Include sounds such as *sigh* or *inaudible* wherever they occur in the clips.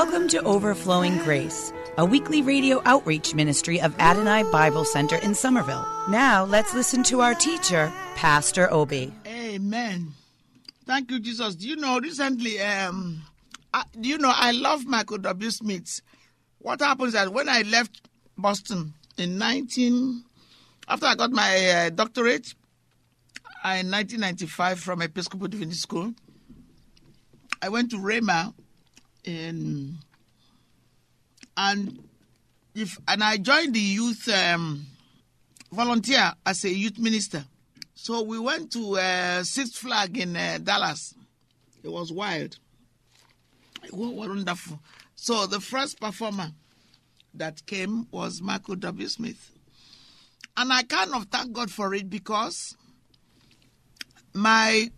Welcome to Overflowing Grace, a weekly radio outreach ministry of Adonai Bible Center in Somerville. Now let's listen to our teacher, Pastor Obi. Amen. Thank you, Jesus. Do you know recently? Um, I, do you know I love Michael W. Smith? What happens is that when I left Boston in 19, after I got my uh, doctorate in 1995 from Episcopal Divinity School, I went to Rhema in and if and I joined the youth um, volunteer as a youth minister. So we went to uh, Six Flag in uh, Dallas. It was wild. It was wonderful. So the first performer that came was Michael W. Smith. And I kind of thank God for it because my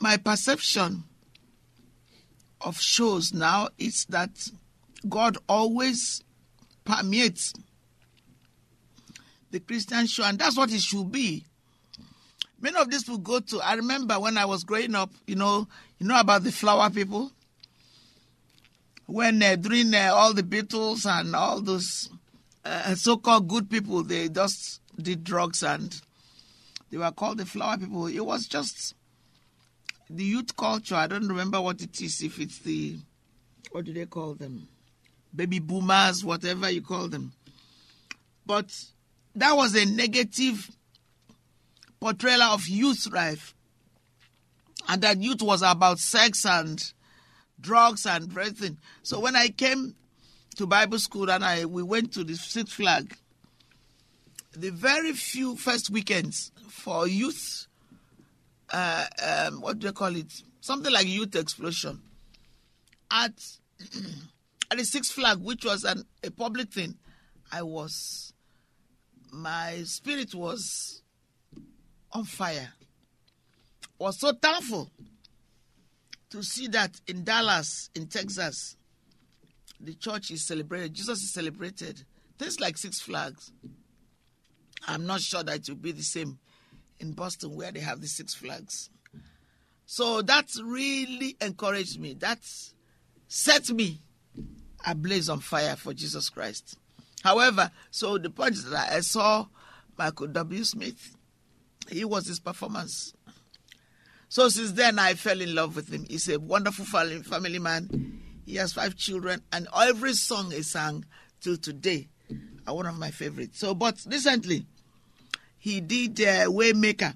my perception of shows now is that God always permeates the Christian show, and that's what it should be. Many of these will go to. I remember when I was growing up, you know, you know about the flower people. When uh, during uh, all the Beatles and all those uh, so-called good people, they just did drugs and they were called the flower people. It was just the youth culture. I don't remember what it is. If it's the what do they call them? Baby boomers, whatever you call them. But that was a negative portrayal of youth life. And that youth was about sex and drugs and everything. So when I came to Bible school and I we went to the Six Flag, the very few first weekends for youth, uh, um, what do they call it? Something like youth explosion. At *clears throat* at the Six Flag, which was an, a public thing, I was my spirit was on fire. Was so thankful to see that in Dallas, in Texas, the church is celebrated, Jesus is celebrated. Things like Six Flags. I'm not sure that it will be the same in Boston where they have the Six Flags. So that really encouraged me. That set me ablaze on fire for Jesus Christ. However, so the point is that I saw Michael W. Smith. He was his performance. So since then, I fell in love with him. He's a wonderful family man. He has five children, and every song he sang till today are one of my favorites. So, but recently, he did uh, Waymaker.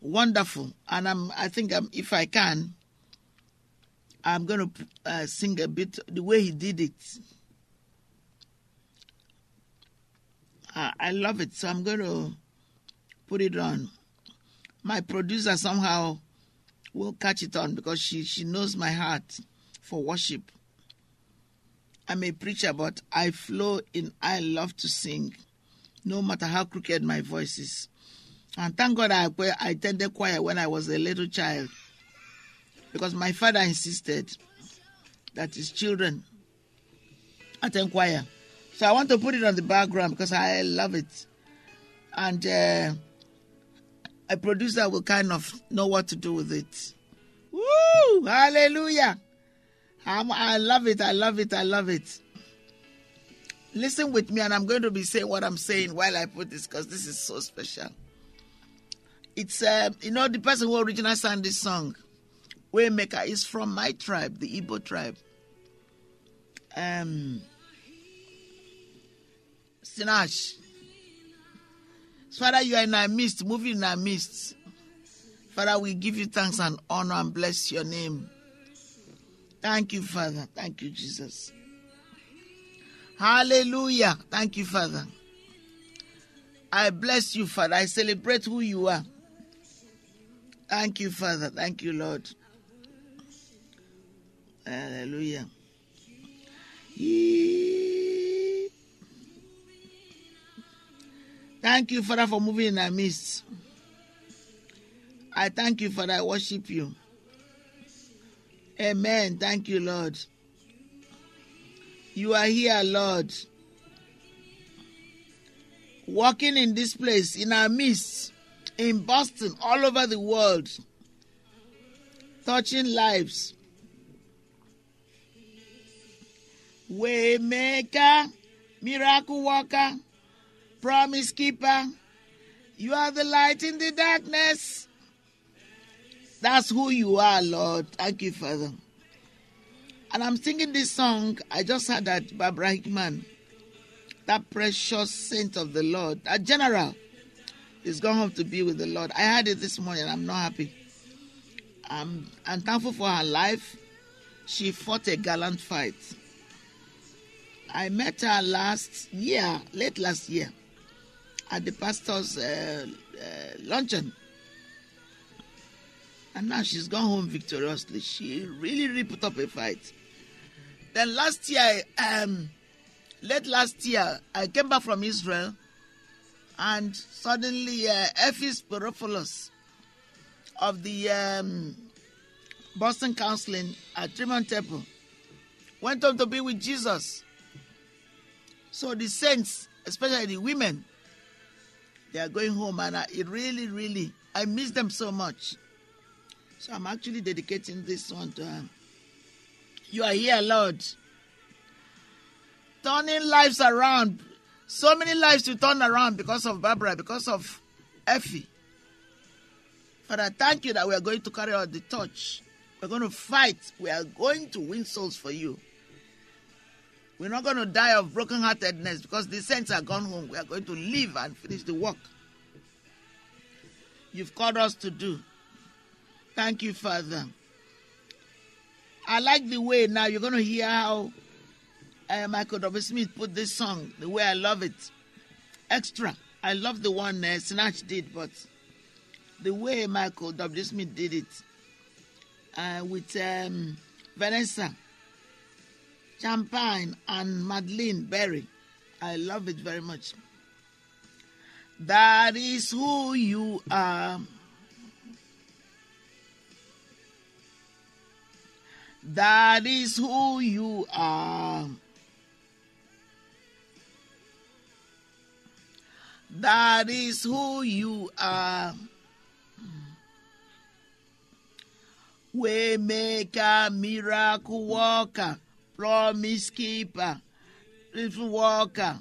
Wonderful, and I'm. I think I'm, if I can, I'm going to uh, sing a bit the way he did it. Uh, I love it, so I'm going to put it on. My producer somehow will catch it on because she, she knows my heart for worship. I'm a preacher, but I flow in I love to sing, no matter how crooked my voice is. And thank God I, I attended choir when I was a little child because my father insisted that his children attend choir. So I want to put it on the background because I love it. And uh, a producer will kind of know what to do with it. Woo! Hallelujah! I'm, I love it. I love it. I love it. Listen with me, and I'm going to be saying what I'm saying while I put this because this is so special. It's, uh, you know, the person who originally sang this song, Waymaker, is from my tribe, the Igbo tribe. Um, Sinach. Father, you are in our midst, moving in our midst. Father, we give you thanks and honor and bless your name. Thank you, Father. Thank you, Jesus. Hallelujah. Thank you, Father. I bless you, Father. I celebrate who you are. Thank you, Father. Thank you, Lord. Hallelujah. Thank you, Father, for moving in our midst. I thank you, Father. I worship you. Amen. Thank you, Lord. You are here, Lord. Walking in this place, in our midst, in Boston, all over the world, touching lives. Waymaker, miracle worker, promise keeper. You are the light in the darkness. That's who you are, Lord. Thank you, Father. And I'm singing this song. I just heard that Barbara Hickman, that precious saint of the Lord, that general, is gone home to be with the Lord. I heard it this morning. I'm not happy. I'm, I'm thankful for her life. She fought a gallant fight. I met her last year, late last year, at the pastor's uh, uh, luncheon. And now she's gone home victoriously. She really, really put up a fight. Then last year, um, late last year, I came back from Israel, and suddenly, uh, Ephes Peropoulos of the um, Boston Counseling at Tremont Temple went on to be with Jesus. So the saints, especially the women, they are going home, and I, it really, really, I miss them so much. So I'm actually dedicating this one to her. You are here, Lord. Turning lives around. So many lives to turn around because of Barbara, because of Effie. Father, thank you that we are going to carry out the torch. We're going to fight. We are going to win souls for you. We're not going to die of brokenheartedness because the saints are gone home. We are going to live and finish the work you've called us to do. Thank you, Father. I like the way now you're going to hear how uh, Michael W. Smith put this song, the way I love it. Extra. I love the one uh, Sinach did, but the way Michael W. Smith did it uh, with um, Vanessa Campagna and Madelyn Berry. I love it very much. That is who you are. That is who you are. That is who you are. Waymaker, miracle worker, promise keeper, little worker,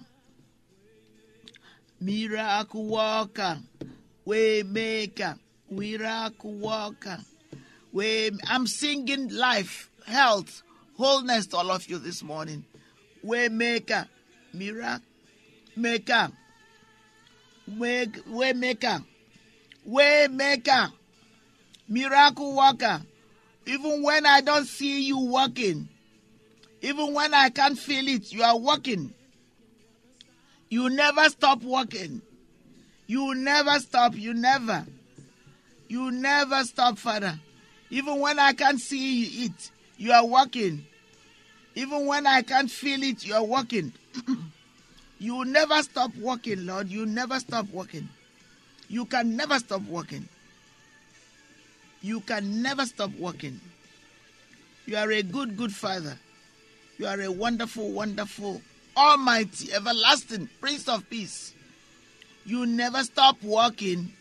miracle worker, waymaker, miracle worker. Way I'm singing life, health, wholeness to all of you this morning. Waymaker, miracle maker, way, waymaker, waymaker, miracle worker. Even when I don't see you working, even when I can't feel it, you are working. You never stop working. You never stop. You never. You never stop, Father. Even when I can't see it, you are working. Even when I can't feel it, you are working. *clears throat* you will never stop working, Lord. You never stop working. You can never stop working. You can never stop working. You are a good, good Father. You are a wonderful, wonderful, almighty, everlasting Prince of Peace. You never stop working.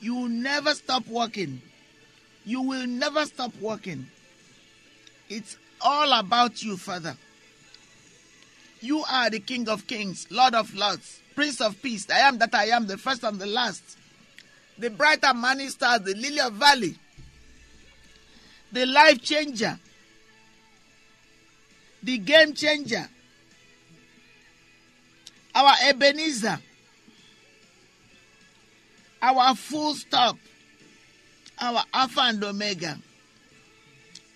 You never stop working. You will never stop working. It's all about you, Father. You are the King of Kings, Lord of Lords, Prince of Peace. I am that I am, the first and the last, the bright and star, the lily of valley, the life changer, the game changer, our Ebenezer, our full stop, our Alpha and Omega.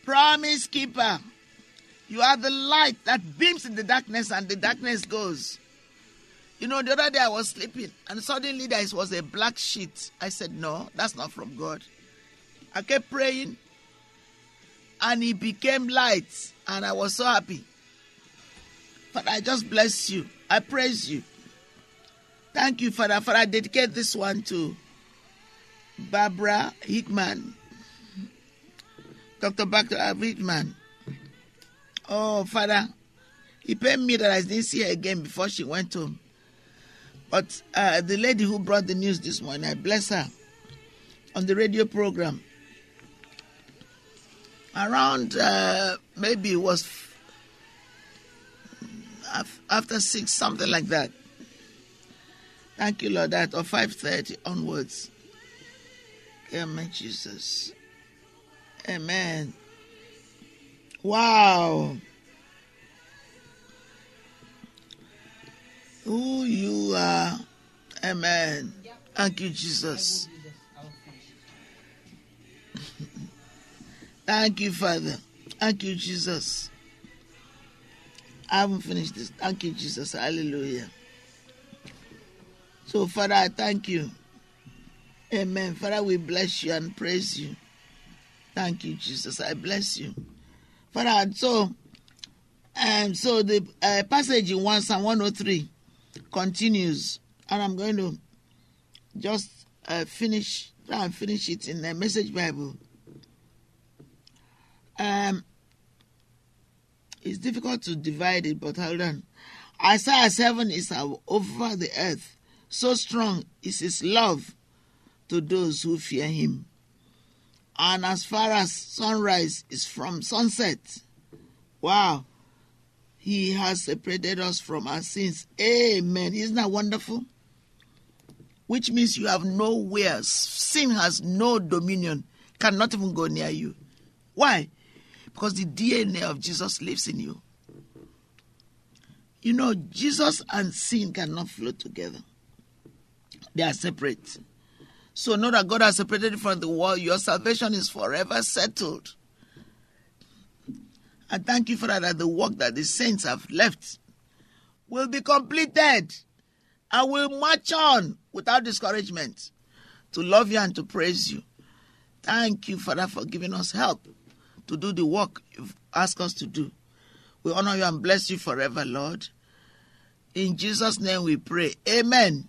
Promise keeper. You are the light that beams in the darkness and the darkness goes. You know, the other day I was sleeping and suddenly there was a black sheet. I said, No, that's not from God. I kept praying and it became light and I was so happy. But I just bless you. I praise you. Thank you, Father. Father, I dedicate this one to Barbara Hickman. Dr. Dr. Hickman. Oh, Father, he paid me that I didn't see her again before she went home. But uh, the lady who brought the news this morning, I bless her on the radio program. Around uh, maybe it was f- after six, something like that. Thank you, Lord, that or five thirty onwards. Amen, Jesus. Amen. Wow. Who you are. Amen. Thank you, Jesus. *laughs* Thank you, Father. Thank you, Jesus. I haven't finished this. Thank you, Jesus. Hallelujah. So, Father, I thank you. Amen. Father, we bless you and praise you. Thank you, Jesus. I bless you. Father, so um, so the uh, passage in 1 Psalm 103 continues, and I'm going to just uh, finish, try and finish it in the Message Bible. Um, it's difficult to divide it, but hold on. Isaiah 7 is over the earth. So strong is his love to those who fear him. And as far as sunrise is from sunset, wow, he has separated us from our sins. Amen. Isn't that wonderful? Which means you have nowhere, sin has no dominion, cannot even go near you. Why? Because the DNA of Jesus lives in you. You know, Jesus and sin cannot flow together, they are separate. So know that God has separated from the world. Your salvation is forever settled. I thank you for that, the work that the saints have left will be completed and will march on without discouragement to love you and to praise you. Thank you, Father, for giving us help to do the work you've asked us to do. We honor you and bless you forever, Lord. In Jesus' name we pray. Amen.